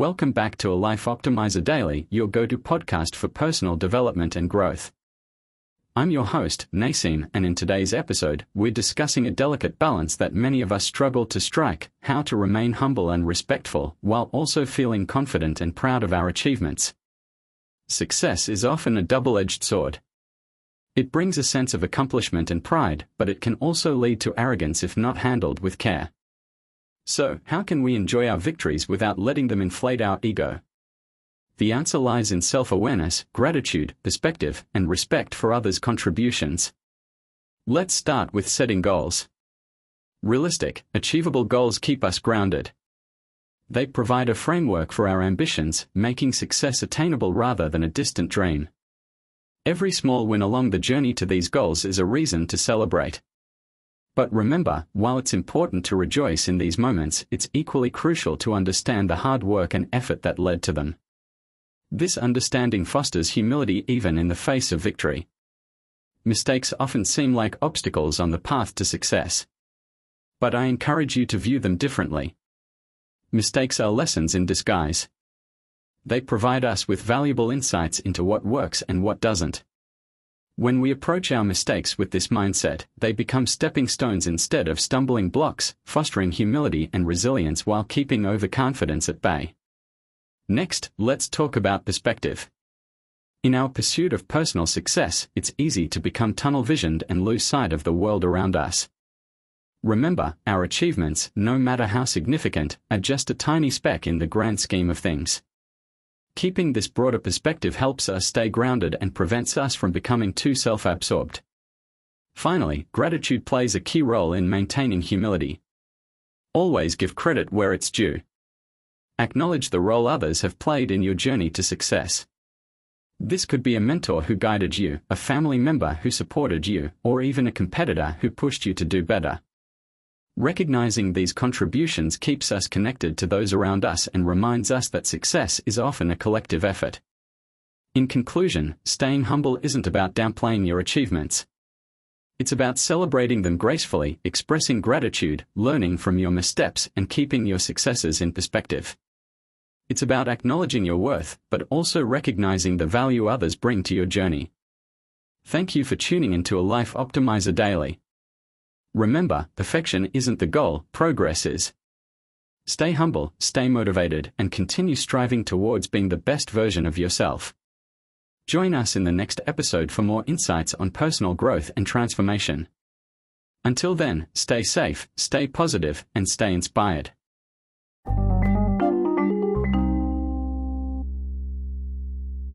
Welcome back to a Life Optimizer Daily, your go to podcast for personal development and growth. I'm your host, Naseem, and in today's episode, we're discussing a delicate balance that many of us struggle to strike how to remain humble and respectful while also feeling confident and proud of our achievements. Success is often a double edged sword. It brings a sense of accomplishment and pride, but it can also lead to arrogance if not handled with care. So, how can we enjoy our victories without letting them inflate our ego? The answer lies in self awareness, gratitude, perspective, and respect for others' contributions. Let's start with setting goals. Realistic, achievable goals keep us grounded. They provide a framework for our ambitions, making success attainable rather than a distant dream. Every small win along the journey to these goals is a reason to celebrate. But remember, while it's important to rejoice in these moments, it's equally crucial to understand the hard work and effort that led to them. This understanding fosters humility even in the face of victory. Mistakes often seem like obstacles on the path to success. But I encourage you to view them differently. Mistakes are lessons in disguise. They provide us with valuable insights into what works and what doesn't. When we approach our mistakes with this mindset, they become stepping stones instead of stumbling blocks, fostering humility and resilience while keeping overconfidence at bay. Next, let's talk about perspective. In our pursuit of personal success, it's easy to become tunnel visioned and lose sight of the world around us. Remember, our achievements, no matter how significant, are just a tiny speck in the grand scheme of things. Keeping this broader perspective helps us stay grounded and prevents us from becoming too self absorbed. Finally, gratitude plays a key role in maintaining humility. Always give credit where it's due. Acknowledge the role others have played in your journey to success. This could be a mentor who guided you, a family member who supported you, or even a competitor who pushed you to do better. Recognizing these contributions keeps us connected to those around us and reminds us that success is often a collective effort. In conclusion, staying humble isn't about downplaying your achievements. It's about celebrating them gracefully, expressing gratitude, learning from your missteps, and keeping your successes in perspective. It's about acknowledging your worth, but also recognizing the value others bring to your journey. Thank you for tuning into a Life Optimizer Daily. Remember, perfection isn't the goal, progress is. Stay humble, stay motivated, and continue striving towards being the best version of yourself. Join us in the next episode for more insights on personal growth and transformation. Until then, stay safe, stay positive, and stay inspired.